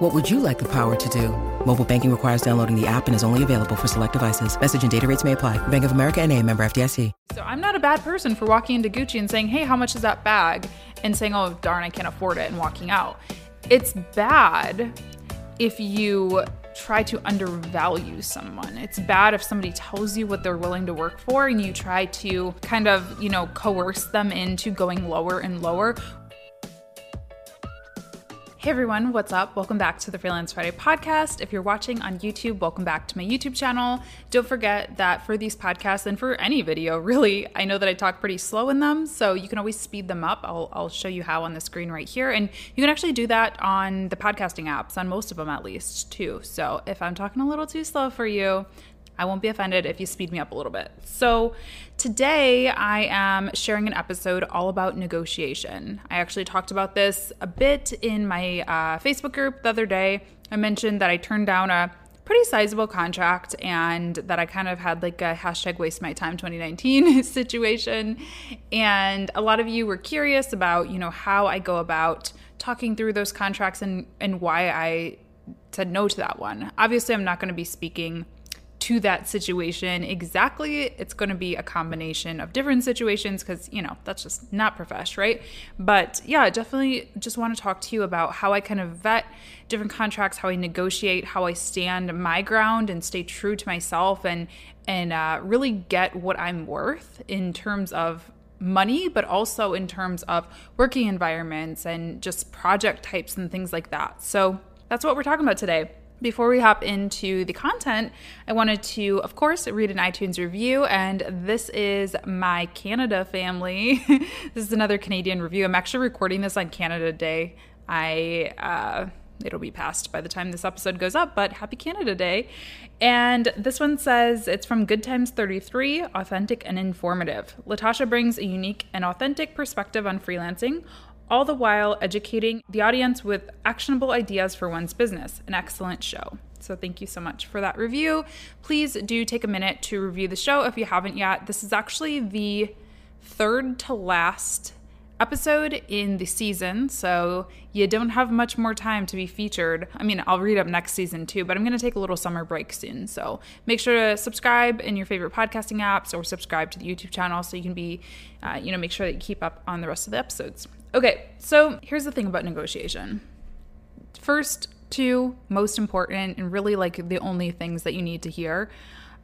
What would you like the power to do? Mobile banking requires downloading the app and is only available for select devices. Message and data rates may apply. Bank of America and a member FDIC. So I'm not a bad person for walking into Gucci and saying, hey, how much is that bag? And saying, oh, darn, I can't afford it and walking out. It's bad if you try to undervalue someone. It's bad if somebody tells you what they're willing to work for and you try to kind of, you know, coerce them into going lower and lower Hey everyone, what's up? Welcome back to the Freelance Friday podcast. If you're watching on YouTube, welcome back to my YouTube channel. Don't forget that for these podcasts and for any video, really, I know that I talk pretty slow in them, so you can always speed them up. I'll, I'll show you how on the screen right here. And you can actually do that on the podcasting apps, on most of them at least, too. So if I'm talking a little too slow for you, I won't be offended if you speed me up a little bit. So, today I am sharing an episode all about negotiation. I actually talked about this a bit in my uh, Facebook group the other day. I mentioned that I turned down a pretty sizable contract and that I kind of had like a hashtag waste my time 2019 situation. And a lot of you were curious about, you know, how I go about talking through those contracts and, and why I said no to that one. Obviously, I'm not going to be speaking to that situation exactly. It's going to be a combination of different situations because, you know, that's just not profesh, right? But yeah, definitely just want to talk to you about how I kind of vet different contracts, how I negotiate, how I stand my ground and stay true to myself and and uh, really get what I'm worth in terms of money, but also in terms of working environments and just project types and things like that. So that's what we're talking about today. Before we hop into the content, I wanted to, of course, read an iTunes review, and this is my Canada family. this is another Canadian review. I'm actually recording this on Canada Day. I uh, it'll be past by the time this episode goes up, but happy Canada Day. And this one says it's from Good Times 33, authentic and informative. Latasha brings a unique and authentic perspective on freelancing, all the while educating the audience with actionable ideas for one's business. An excellent show. So, thank you so much for that review. Please do take a minute to review the show if you haven't yet. This is actually the third to last episode in the season, so you don't have much more time to be featured. I mean, I'll read up next season too, but I'm going to take a little summer break soon. So make sure to subscribe in your favorite podcasting apps or subscribe to the YouTube channel so you can be, uh, you know, make sure that you keep up on the rest of the episodes. Okay, so here's the thing about negotiation. First, two, most important, and really like the only things that you need to hear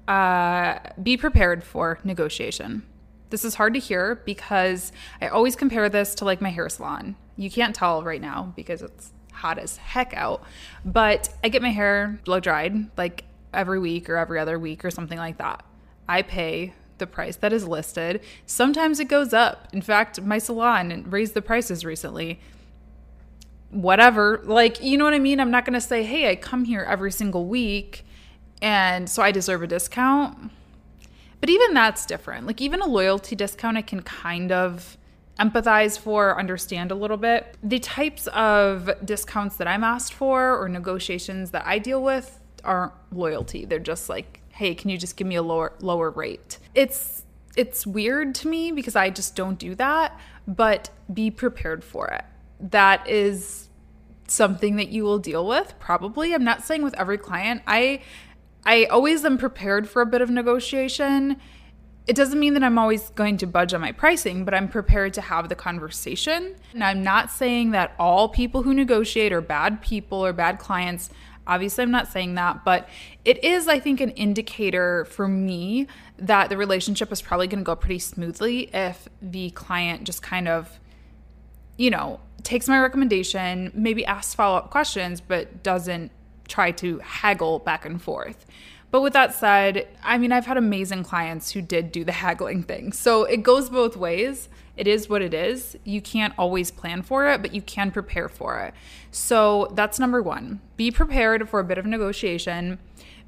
uh, be prepared for negotiation. This is hard to hear because I always compare this to like my hair salon. You can't tell right now because it's hot as heck out, but I get my hair blow dried like every week or every other week or something like that. I pay the price that is listed. Sometimes it goes up. In fact, my salon raised the prices recently. Whatever. Like, you know what I mean? I'm not going to say, hey, I come here every single week and so I deserve a discount. But even that's different. Like, even a loyalty discount, I can kind of empathize for, understand a little bit. The types of discounts that I'm asked for or negotiations that I deal with aren't loyalty. They're just like, hey, can you just give me a lower lower rate? It's it's weird to me because I just don't do that, but be prepared for it. That is something that you will deal with probably. I'm not saying with every client. I I always am prepared for a bit of negotiation. It doesn't mean that I'm always going to budge on my pricing, but I'm prepared to have the conversation. And I'm not saying that all people who negotiate are bad people or bad clients. Obviously, I'm not saying that, but it is, I think, an indicator for me that the relationship is probably going to go pretty smoothly if the client just kind of, you know, takes my recommendation, maybe asks follow up questions, but doesn't try to haggle back and forth. But with that said, I mean, I've had amazing clients who did do the haggling thing. So it goes both ways. It is what it is. You can't always plan for it, but you can prepare for it. So that's number one. Be prepared for a bit of negotiation.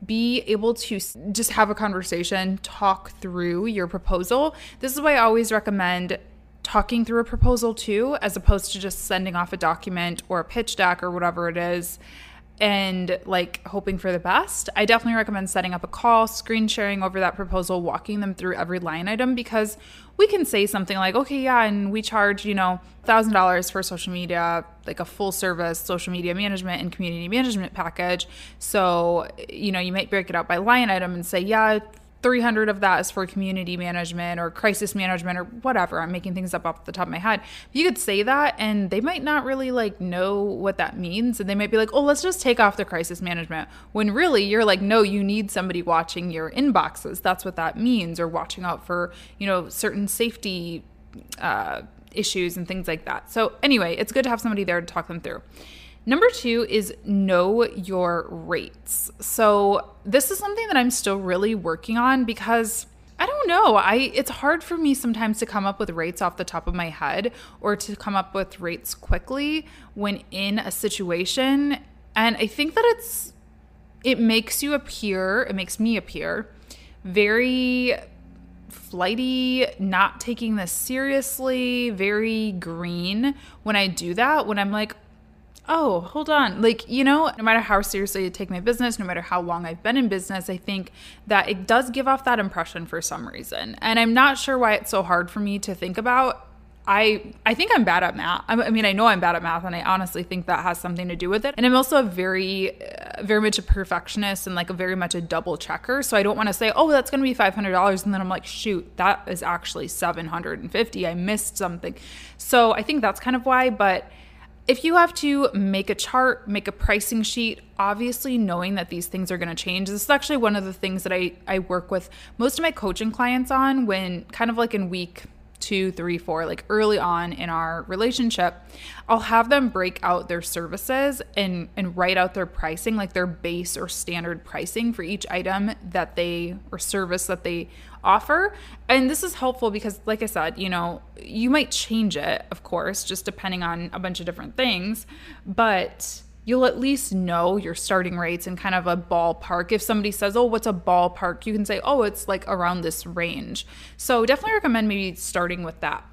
be able to just have a conversation, talk through your proposal. This is why I always recommend talking through a proposal too, as opposed to just sending off a document or a pitch deck or whatever it is and like hoping for the best. I definitely recommend setting up a call, screen sharing over that proposal, walking them through every line item because we can say something like, okay, yeah, and we charge, you know, $1,000 for social media, like a full service social media management and community management package. So, you know, you might break it out by line item and say, yeah, 300 of that is for community management or crisis management or whatever. I'm making things up off the top of my head. You could say that and they might not really like know what that means and they might be like, "Oh, let's just take off the crisis management." When really you're like, "No, you need somebody watching your inboxes. That's what that means or watching out for, you know, certain safety uh, issues and things like that." So, anyway, it's good to have somebody there to talk them through. Number two is know your rates. So, this is something that I'm still really working on because I don't know. I it's hard for me sometimes to come up with rates off the top of my head or to come up with rates quickly when in a situation. And I think that it's it makes you appear, it makes me appear very flighty, not taking this seriously, very green when I do that. When I'm like, oh, hold on. Like, you know, no matter how seriously I take my business, no matter how long I've been in business, I think that it does give off that impression for some reason. And I'm not sure why it's so hard for me to think about. I I think I'm bad at math. I mean, I know I'm bad at math, and I honestly think that has something to do with it. And I'm also a very, uh, very much a perfectionist and like a very much a double checker. So I don't want to say, oh, that's going to be five hundred dollars, and then I'm like, shoot, that is actually seven hundred and fifty. I missed something. So I think that's kind of why, but if you have to make a chart, make a pricing sheet, obviously knowing that these things are going to change. This is actually one of the things that I, I work with most of my coaching clients on when kind of like in week two, three, four, like early on in our relationship, I'll have them break out their services and and write out their pricing, like their base or standard pricing for each item that they or service that they offer. And this is helpful because like I said, you know, you might change it, of course, just depending on a bunch of different things, but you'll at least know your starting rates and kind of a ballpark. If somebody says, Oh, what's a ballpark? You can say, Oh, it's like around this range. So definitely recommend maybe starting with that.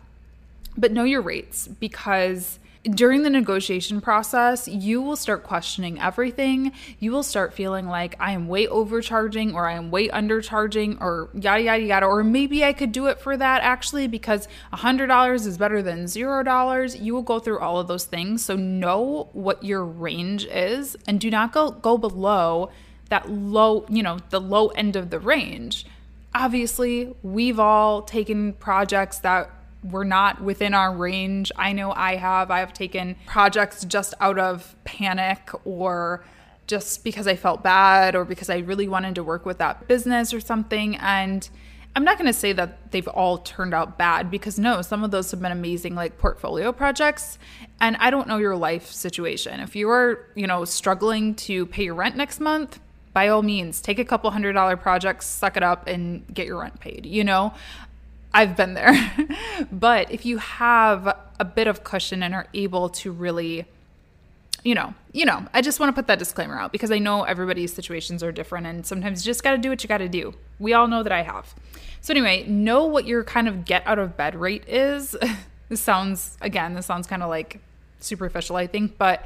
But know your rates because during the negotiation process, you will start questioning everything. You will start feeling like I am way overcharging or I am way undercharging or yada, yada, yada. Or maybe I could do it for that actually because $100 is better than $0. You will go through all of those things. So know what your range is and do not go, go below that low, you know, the low end of the range. Obviously, we've all taken projects that were not within our range. I know I have. I have taken projects just out of panic or just because I felt bad or because I really wanted to work with that business or something. And I'm not going to say that they've all turned out bad because no, some of those have been amazing, like portfolio projects. And I don't know your life situation. If you are, you know, struggling to pay your rent next month, by all means, take a couple hundred dollar projects, suck it up, and get your rent paid. You know, I've been there. but if you have a bit of cushion and are able to really you know, you know, I just want to put that disclaimer out because I know everybody's situations are different and sometimes you just got to do what you got to do. We all know that I have. So anyway, know what your kind of get out of bed rate is. this sounds again, this sounds kind of like superficial, I think, but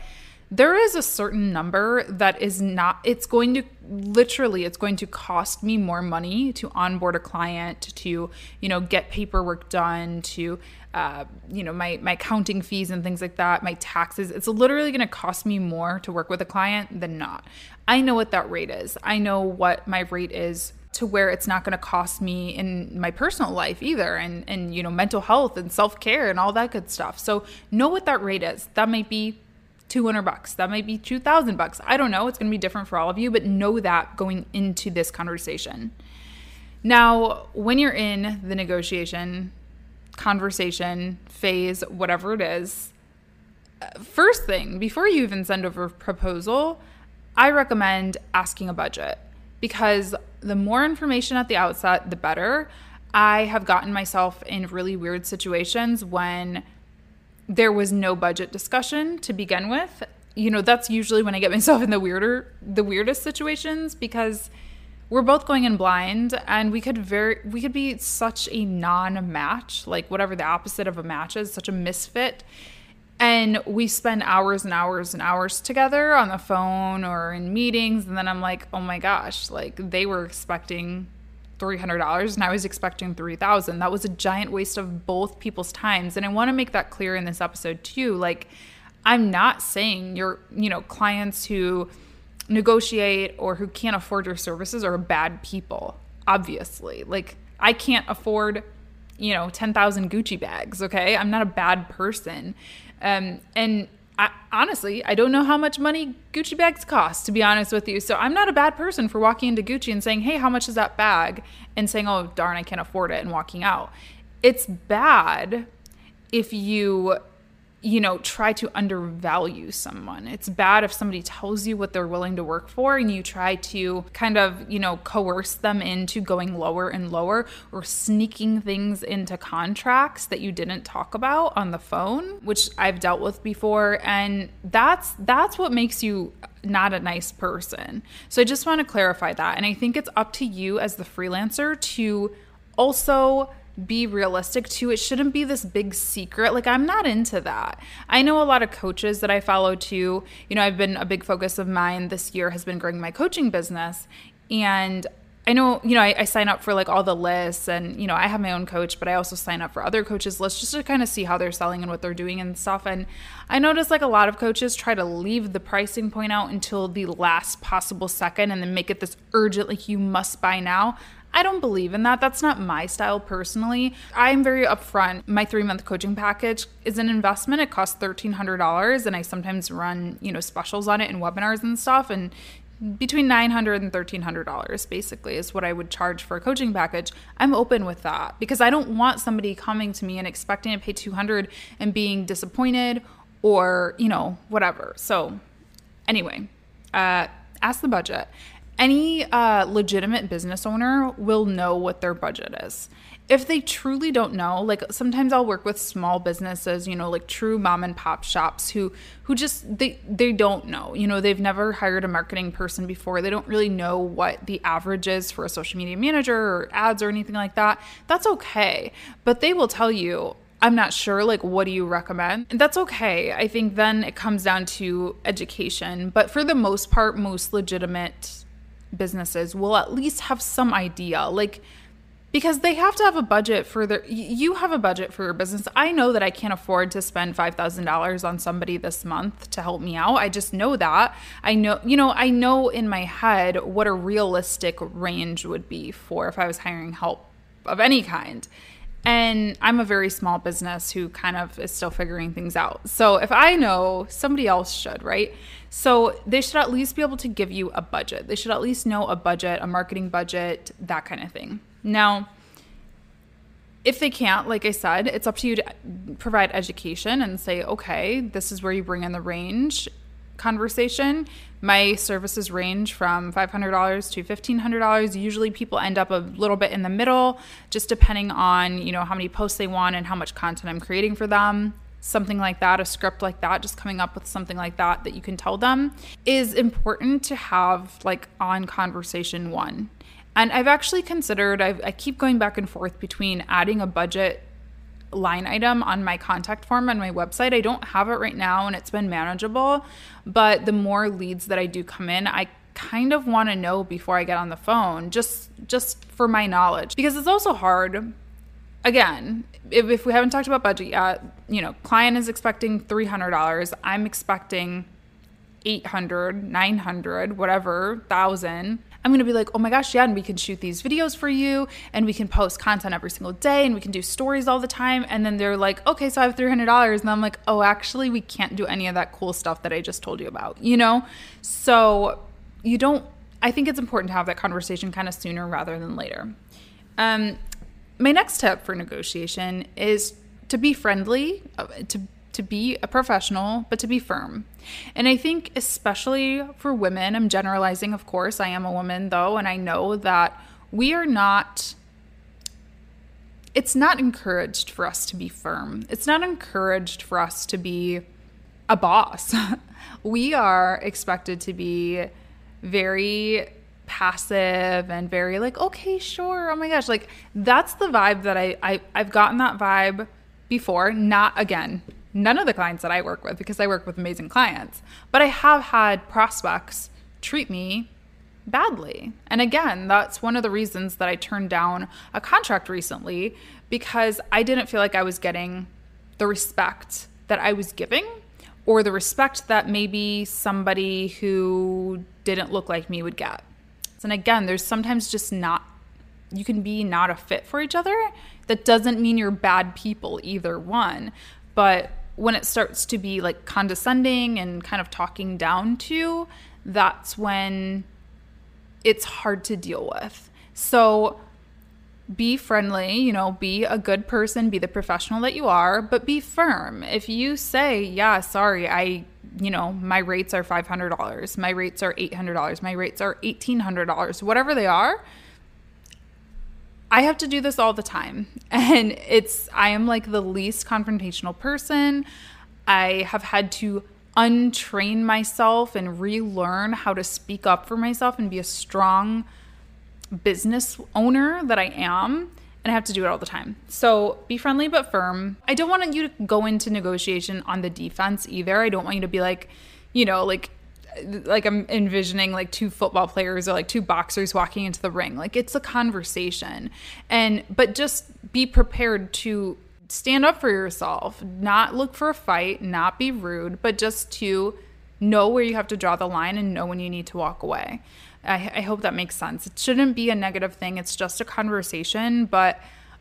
there is a certain number that is not it's going to literally it's going to cost me more money to onboard a client to you know get paperwork done to uh, you know my my accounting fees and things like that my taxes. It's literally going to cost me more to work with a client than not. I know what that rate is. I know what my rate is to where it's not going to cost me in my personal life either and and you know mental health and self-care and all that good stuff. So know what that rate is. That might be 200 bucks. That might be 2000 bucks. I don't know. It's going to be different for all of you, but know that going into this conversation. Now, when you're in the negotiation, conversation phase, whatever it is, first thing, before you even send over a proposal, I recommend asking a budget because the more information at the outset, the better. I have gotten myself in really weird situations when there was no budget discussion to begin with. You know, that's usually when I get myself in the weirder, the weirdest situations because we're both going in blind and we could very we could be such a non-match like whatever the opposite of a match is such a misfit. And we spend hours and hours and hours together on the phone or in meetings. And then i'm like oh my gosh like they were expecting $300 and i was expecting 3000 that was a giant waste of both people's times. And i want to make that clear in this episode too like i'm not saying your you know clients who negotiate or who can't afford your services are bad people obviously. Like i can't afford you know 10,000 Gucci bags okay? I'm not a bad person. Um, and I, honestly, I don't know how much money Gucci bags cost, to be honest with you. So I'm not a bad person for walking into Gucci and saying, hey, how much is that bag? And saying, oh, darn, I can't afford it, and walking out. It's bad if you you know, try to undervalue someone. It's bad if somebody tells you what they're willing to work for and you try to kind of, you know, coerce them into going lower and lower or sneaking things into contracts that you didn't talk about on the phone, which I've dealt with before and that's that's what makes you not a nice person. So I just want to clarify that and I think it's up to you as the freelancer to also be realistic too. It shouldn't be this big secret. Like, I'm not into that. I know a lot of coaches that I follow too. You know, I've been a big focus of mine this year has been growing my coaching business. And I know, you know, I, I, sign up for like all the lists and, you know, I have my own coach, but I also sign up for other coaches' lists just to kind of see how they're selling and what they're doing and stuff. And I notice like a lot of coaches try to leave the pricing point out until the last possible second and then make it this urgent, like you must buy now. I don't believe in that. That's not my style personally. I'm very upfront. My three month coaching package is an investment. It costs $1,300 and I sometimes run, you know, specials on it and webinars and stuff. And between $900 and $1,300 basically is what I would charge for a coaching package. I'm open with that because I don't want somebody coming to me and expecting to pay 200 and being disappointed or, you know, whatever. So, anyway, uh, ask the budget any uh, legitimate business owner will know what their budget is. If they truly don't know, like sometimes I'll work with small businesses, you know, like true mom and pop shops who who just they they don't know. You know, they've never hired a marketing person before. They don't really know what the average is for a social media manager or ads or anything like that. That's okay. But they will tell you, I'm not sure, like, what do you recommend? And that's okay. I think then it comes down to education. But for the most part, most legitimate businesses will at least have some idea like because they have to have a budget for their you have a budget for your business i know that i can't afford to spend $5000 on somebody this month to help me out i just know that i know you know i know in my head what a realistic range would be for if i was hiring help of any kind and I'm a very small business who kind of is still figuring things out. So if I know, somebody else should, right? So they should at least be able to give you a budget. They should at least know a budget, a marketing budget, that kind of thing. Now, if they can't, like I said, it's up to you to provide education and say, okay, this is where you bring in the range conversation. My services range from $500 to $1,500. Usually people end up a little bit in the middle, just depending on, you know, how many posts they want and how much content I'm creating for them. Something like that, a script like that, just coming up with something like that that you can tell them is important to have like on conversation one. And I've actually considered, I've, I keep going back and forth between adding a budget line item on my contact form on my website. I don't have it right now and it's been manageable, but the more leads that I do come in, I kind of want to know before I get on the phone just just for my knowledge because it's also hard again if, if we haven't talked about budget yet you know client is expecting $300 i'm expecting 800 900 whatever thousand I'm going to be like, oh my gosh, yeah, and we can shoot these videos for you and we can post content every single day and we can do stories all the time. And then they're like, okay, so I have $300. And I'm like, oh, actually, we can't do any of that cool stuff that I just told you about, you know? So you don't, I think it's important to have that conversation kind of sooner rather than later. Um, my next tip for negotiation is to be friendly, uh, to to be a professional, but to be firm. And I think, especially for women, I'm generalizing, of course, I am a woman though, and I know that we are not, it's not encouraged for us to be firm. It's not encouraged for us to be a boss. we are expected to be very passive and very like, okay, sure. Oh my gosh. Like that's the vibe that I, I I've gotten that vibe before. Not again, none of the clients that I work with because I work with amazing clients, but I have had prospects treat me badly. And again, that's one of the reasons that I turned down a contract recently because I didn't feel like I was getting the respect that I was giving or the respect that maybe somebody who didn't look like me would get. And again, there's sometimes just not, you can be not a fit for each other. That doesn't mean you're bad people, either one. But when it starts to be like condescending and kind of talking down to, that's when it's hard to deal with. So be friendly, you know, be a good person, be the professional that you are, but be firm. If you say, yeah, sorry, I, you know, my rates are $500, my rates are $800, my rates are $1,800, whatever they are, I have to do this all the time. And it's, I am like the least confrontational person. I have had to untrain myself and relearn how to speak up for myself and be a strong business owner that I am. And I have to do it all the time. So be friendly but firm. I don't want you to go into negotiation on the defense either. I don't want you to be like, you know, like like I'm envisioning like two football players or like two boxers walking into the ring. Like it's a conversation. And but just be prepared to stand up for yourself, not look for a fight, not be rude, but just to know where you have to draw the line and know when you need to walk away. I, I hope that makes sense. It shouldn't be a negative thing, it's just a conversation. But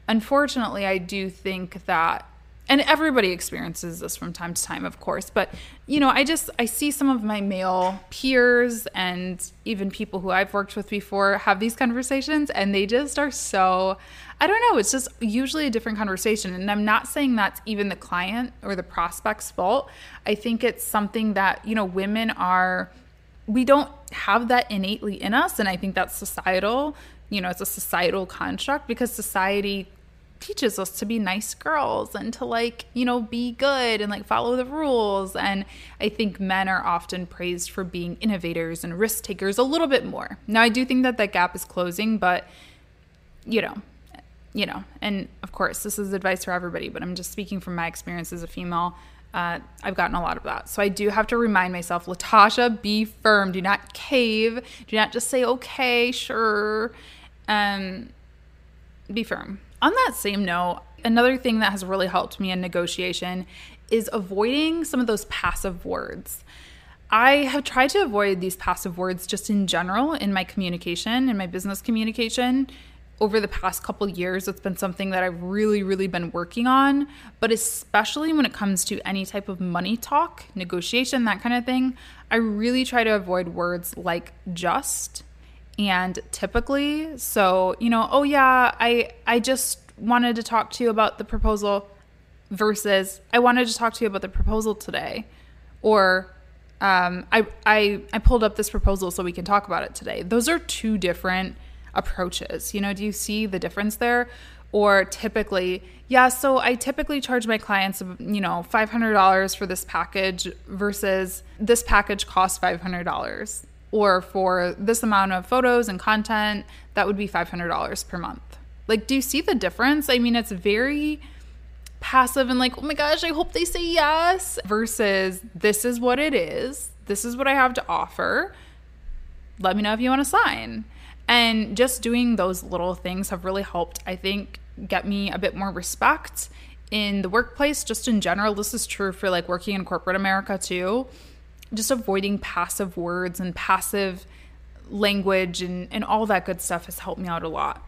unfortunately, I do think that and everybody experiences this from time to time of course but you know i just i see some of my male peers and even people who i've worked with before have these conversations and they just are so i don't know it's just usually a different conversation and i'm not saying that's even the client or the prospect's fault i think it's something that you know women are we don't have that innately in us. And I think that's societal. You know, it's a societal construct because society teaches us to be nice girls and to like, you know, be good and like follow the rules. And I think men are often praised for being innovators and risk takers a little bit more. Now, I do think that that gap is closing, but you know, you know, and of course, this is advice for everybody, but I'm just speaking from my experience as a female. Uh, I've gotten a lot of that. So I do have to remind myself, Latasha, be firm. Do not cave. Do not just say, okay, sure. Um, be firm. On that same note, another thing that has really helped me in negotiation is avoiding some of those passive words. I have tried to avoid these passive words just in general in my communication, in my business communication over the past couple years it's been something that I've really really been working on. But especially when it comes to any type of money talk negotiation that kind of thing I really try to avoid words like just and typically. So you know oh yeah I I just wanted to talk to you about the proposal versus I wanted to talk to you about the proposal today. Or um, I, I I pulled up this proposal so we can talk about it today. Those are two different approaches. You know, do you see the difference there? Or typically, yeah, so I typically charge my clients, you know, $500 for this package versus this package costs $500. Or for this amount of photos and content, that would be $500 per month. Like, do you see the difference? I mean, it's very passive and like, oh my gosh, I hope they say yes, versus this is what it is. This is what I have to offer. Let me know if you want to sign. And just doing those little things have really helped, I think, get me a bit more respect in the workplace, just in general. This is true for like working in corporate America too. Just avoiding passive words and passive language and, and all that good stuff has helped me out a lot.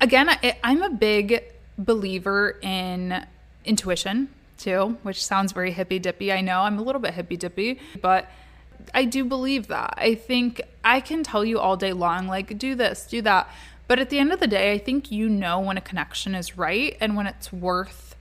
Again, I, I'm a big believer in intuition too, which sounds very hippy dippy. I know I'm a little bit hippy dippy, but I do believe that. I think I can tell you all day long, like, do this, do that. But at the end of the day, I think you know when a connection is right and when it's worth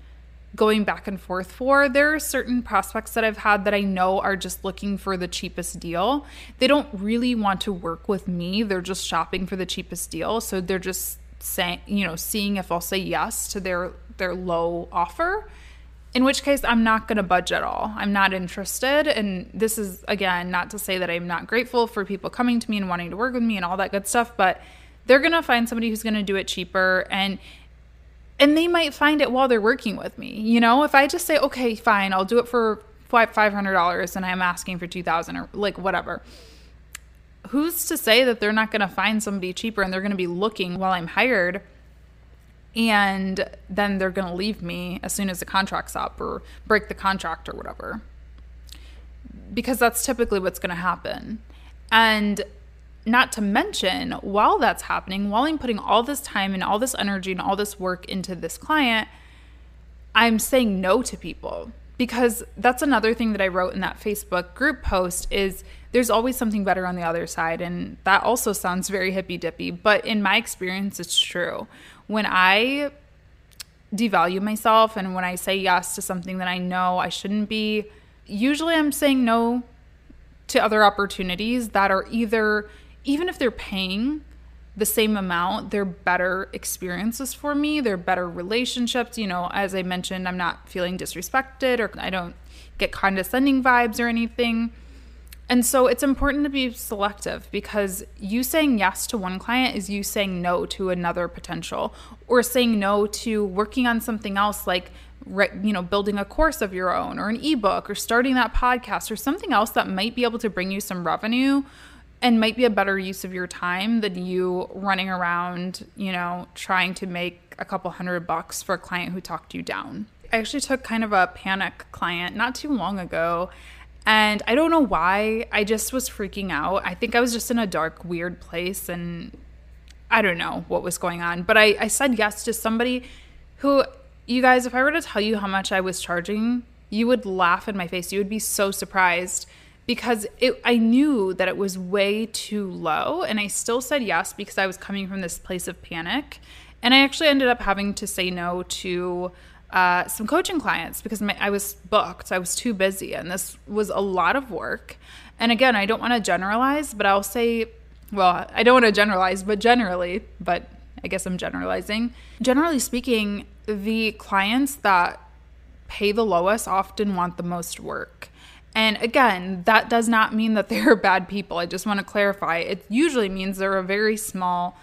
going back and forth for. There are certain prospects that I've had that I know are just looking for the cheapest deal. They don't really want to work with me, they're just shopping for the cheapest deal. So they're just saying, you know, seeing if I'll say yes to their their low offer in which case I'm not going to budge at all. I'm not interested. And this is, again, not to say that I'm not grateful for people coming to me and wanting to work with me and all that good stuff, but they're going to find somebody who's going to do it cheaper and and they might find it while they're working with me. You know, if I just say, okay, fine, I'll do it for $500 and I'm asking for 2000 or like whatever. Who's to say that they're not going to find somebody cheaper and they're going to be looking while I'm hired and then they're going to leave me as soon as the contract's up or break the contract or whatever. Because that's typically what's going to happen. And not to mention, while that's happening, while I'm putting all this time and all this energy and all this work into this client, I'm saying no to people because that's another thing that I wrote in that Facebook group post is there's always something better on the other side and that also sounds very hippy dippy, but in my experience it's true. When I devalue myself and when I say yes to something that I know I shouldn't be, usually I'm saying no to other opportunities that are either even if they're paying the same amount, they're better experiences for me. They're better relationships. You know, as I mentioned, I'm not feeling disrespected or I don't get condescending vibes or anything. And so it's important to be selective because you saying yes to one client is you saying no to another potential or saying no to working on something else like you know building a course of your own or an ebook or starting that podcast or something else that might be able to bring you some revenue and might be a better use of your time than you running around, you know, trying to make a couple hundred bucks for a client who talked you down. I actually took kind of a panic client not too long ago. And I don't know why. I just was freaking out. I think I was just in a dark, weird place and I don't know what was going on. But I, I said yes to somebody who, you guys, if I were to tell you how much I was charging, you would laugh in my face. You would be so surprised because it, I knew that it was way too low. And I still said yes because I was coming from this place of panic. And I actually ended up having to say no to uh, some coaching clients because my, I was booked. I was too busy. And this was a lot of work. And again, I don't want to generalize, but I'll say, well, I don't want to generalize, but generally, but I guess I'm generalizing. Generally speaking, the clients that pay the lowest often want the most work. And again, that does not mean that they're bad people. I just want to clarify. It usually means they're a very small,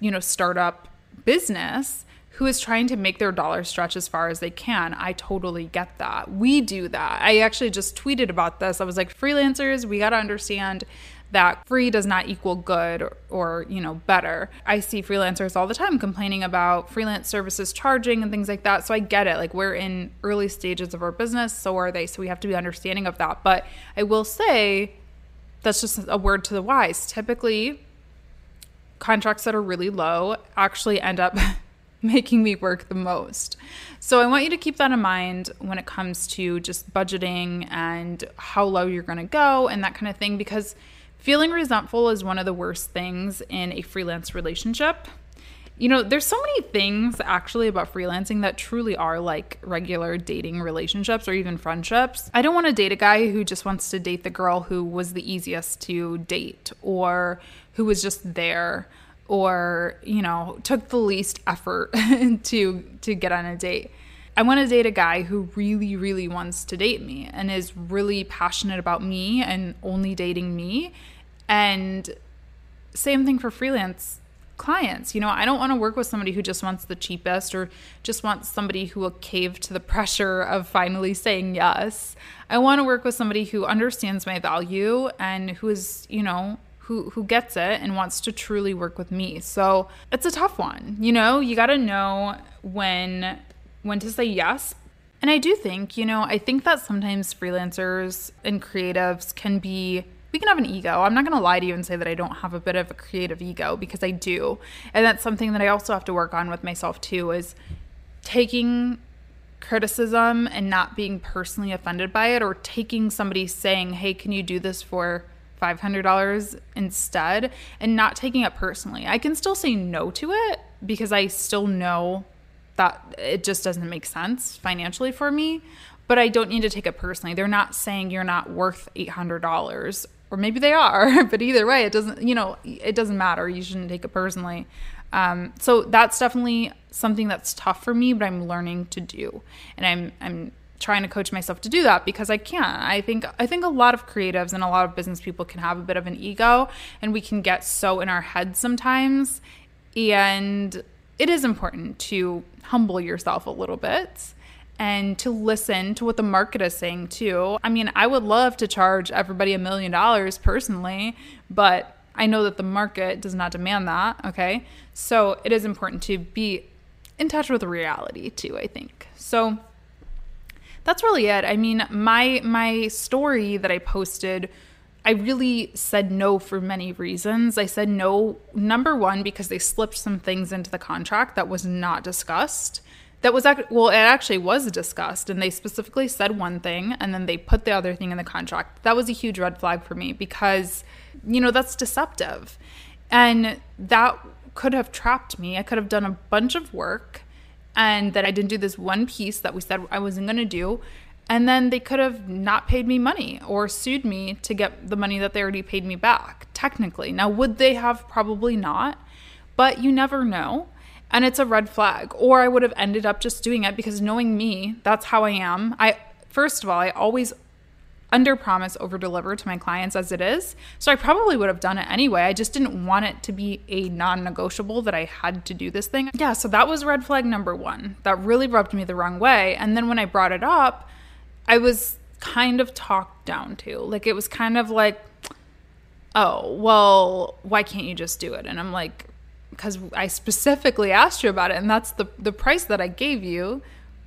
you know, startup business who is trying to make their dollar stretch as far as they can. I totally get that. We do that. I actually just tweeted about this. I was like, freelancers, we got to understand that free does not equal good or, or, you know better i see freelancers all the time complaining about freelance services charging and things like that so i get it like we're in early stages of our business so are they so we have to be understanding of that but i will say that's just a word to the wise typically contracts that are really low actually end up making me work the most. So I want you to keep that in mind when it comes to just budgeting and how low you're going to go and that kind of thing because Feeling resentful is one of the worst things in a freelance relationship. You know, there's so many things actually about freelancing that truly are like regular dating relationships or even friendships. I don't want to date a guy who just wants to date the girl who was the easiest to date or who was just there or, you know, took the least effort to to get on a date. I want to date a guy who really, really wants to date me and is really passionate about me and only dating me. And same thing for freelance clients. You know, I don't want to work with somebody who just wants the cheapest or just wants somebody who will cave to the pressure of finally saying yes. I want to work with somebody who understands my value and who is, you know, who who gets it and wants to truly work with me. So, it's a tough one. You know, you got to know when when to say yes. And I do think, you know, I think that sometimes freelancers and creatives can be we can have an ego. I'm not going to lie to you and say that I don't have a bit of a creative ego because I do. And that's something that I also have to work on with myself too is taking criticism and not being personally offended by it or taking somebody saying, "Hey, can you do this for $500 instead?" and not taking it personally. I can still say no to it because I still know that it just doesn't make sense financially for me. But I don't need to take it personally. They're not saying you're not worth $800 or maybe they are, but either way, it doesn't, you know, it doesn't matter. You shouldn't take it personally. Um, so that's definitely something that's tough for me, but I'm learning to do. And I'm, I'm trying to coach myself to do that because I can't. I think I think a lot of creatives and a lot of business people can have a bit of an ego and we can get so in our heads sometimes and it is important to humble yourself a little bit and to listen to what the market is saying too. I mean, I would love to charge everybody a million dollars personally, but I know that the market does not demand that, okay? So it is important to be in touch with reality too, I think. So that's really it. I mean, my my story that I posted I really said no for many reasons. I said no, number one, because they slipped some things into the contract that was not discussed. That was, well, it actually was discussed, and they specifically said one thing, and then they put the other thing in the contract. That was a huge red flag for me because, you know, that's deceptive. And that could have trapped me. I could have done a bunch of work and that I didn't do this one piece that we said I wasn't going to do. And then they could have not paid me money or sued me to get the money that they already paid me back, technically. Now, would they have? Probably not, but you never know. And it's a red flag. Or I would have ended up just doing it because knowing me, that's how I am. I, first of all, I always under promise, over deliver to my clients as it is. So I probably would have done it anyway. I just didn't want it to be a non negotiable that I had to do this thing. Yeah, so that was red flag number one. That really rubbed me the wrong way. And then when I brought it up, I was kind of talked down to. Like it was kind of like, oh, well, why can't you just do it? And I'm like, because I specifically asked you about it, and that's the the price that I gave you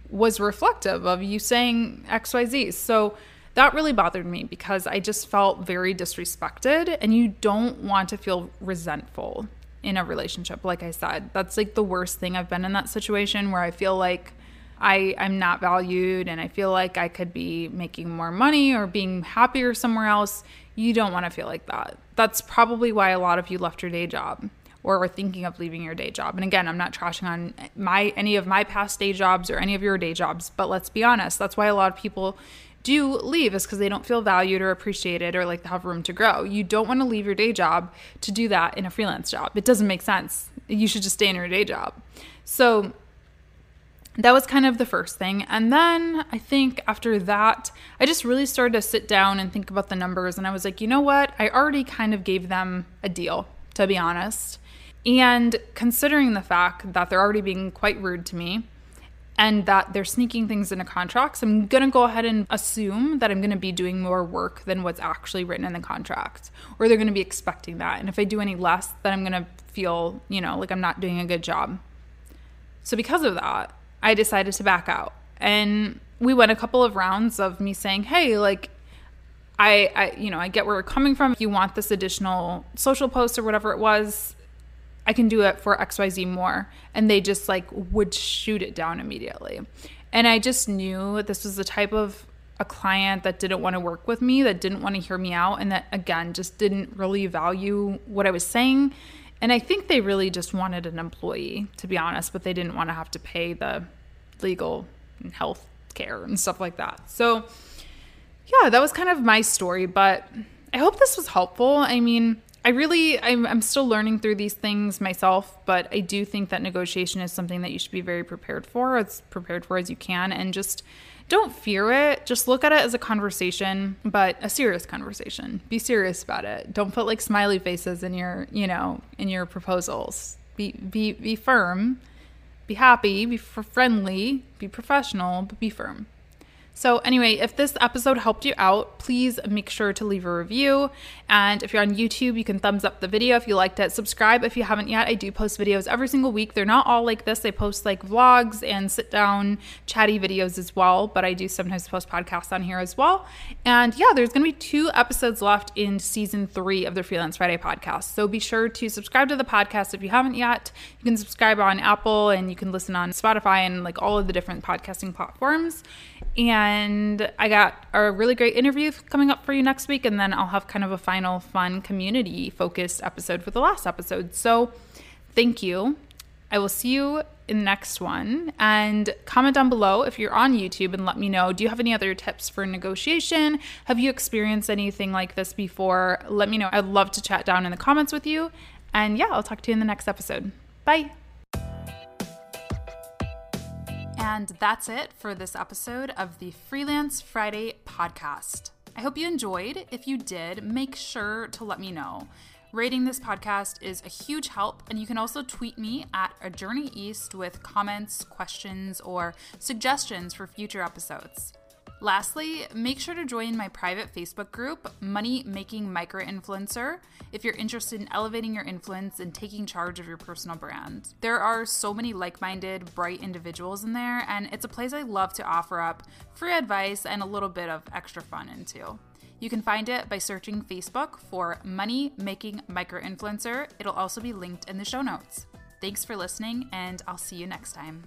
was reflective of you saying XYZ. So that really bothered me because I just felt very disrespected, and you don't want to feel resentful in a relationship. Like I said, that's like the worst thing. I've been in that situation where I feel like I, I'm not valued and I feel like I could be making more money or being happier somewhere else. You don't want to feel like that. That's probably why a lot of you left your day job or are thinking of leaving your day job. And again, I'm not trashing on my any of my past day jobs or any of your day jobs, but let's be honest, that's why a lot of people do leave is because they don't feel valued or appreciated or like they have room to grow. You don't want to leave your day job to do that in a freelance job. It doesn't make sense. You should just stay in your day job. So that was kind of the first thing. And then I think after that, I just really started to sit down and think about the numbers. And I was like, you know what? I already kind of gave them a deal, to be honest. And considering the fact that they're already being quite rude to me, and that they're sneaking things into contracts, I'm going to go ahead and assume that I'm going to be doing more work than what's actually written in the contract, or they're going to be expecting that. And if I do any less, then I'm going to feel, you know, like I'm not doing a good job. So, because of that, I decided to back out. And we went a couple of rounds of me saying, hey, like, I, I, you know, I get where we're coming from. If you want this additional social post or whatever it was, I can do it for XYZ more. And they just like would shoot it down immediately. And I just knew this was the type of a client that didn't want to work with me, that didn't want to hear me out, and that again just didn't really value what I was saying. And I think they really just wanted an employee, to be honest, but they didn't want to have to pay the legal and health care and stuff like that. So, yeah, that was kind of my story, but I hope this was helpful. I mean, I really, I'm, I'm still learning through these things myself, but I do think that negotiation is something that you should be very prepared for, as prepared for as you can, and just don't fear it. Just look at it as a conversation, but a serious conversation. Be serious about it. Don't put like smiley faces in your, you know, in your proposals. Be be be firm. Be happy, be friendly, be professional, but be firm. So, anyway, if this episode helped you out, please make sure to leave a review. And if you're on YouTube, you can thumbs up the video if you liked it. Subscribe if you haven't yet. I do post videos every single week. They're not all like this. I post like vlogs and sit down chatty videos as well, but I do sometimes post podcasts on here as well. And yeah, there's going to be two episodes left in season three of the Freelance Friday podcast. So be sure to subscribe to the podcast if you haven't yet. You can subscribe on Apple and you can listen on Spotify and like all of the different podcasting platforms. And I got a really great interview coming up for you next week. And then I'll have kind of a final fun community focused episode for the last episode. So thank you. I will see you in the next one. And comment down below if you're on YouTube and let me know do you have any other tips for negotiation? Have you experienced anything like this before? Let me know. I'd love to chat down in the comments with you. And yeah, I'll talk to you in the next episode. Bye. And that's it for this episode of the Freelance Friday podcast. I hope you enjoyed. If you did, make sure to let me know. Rating this podcast is a huge help, and you can also tweet me at a journey east with comments, questions, or suggestions for future episodes. Lastly, make sure to join my private Facebook group, Money Making Micro Influencer, if you're interested in elevating your influence and taking charge of your personal brand. There are so many like minded, bright individuals in there, and it's a place I love to offer up free advice and a little bit of extra fun into. You can find it by searching Facebook for Money Making Micro Influencer. It'll also be linked in the show notes. Thanks for listening, and I'll see you next time.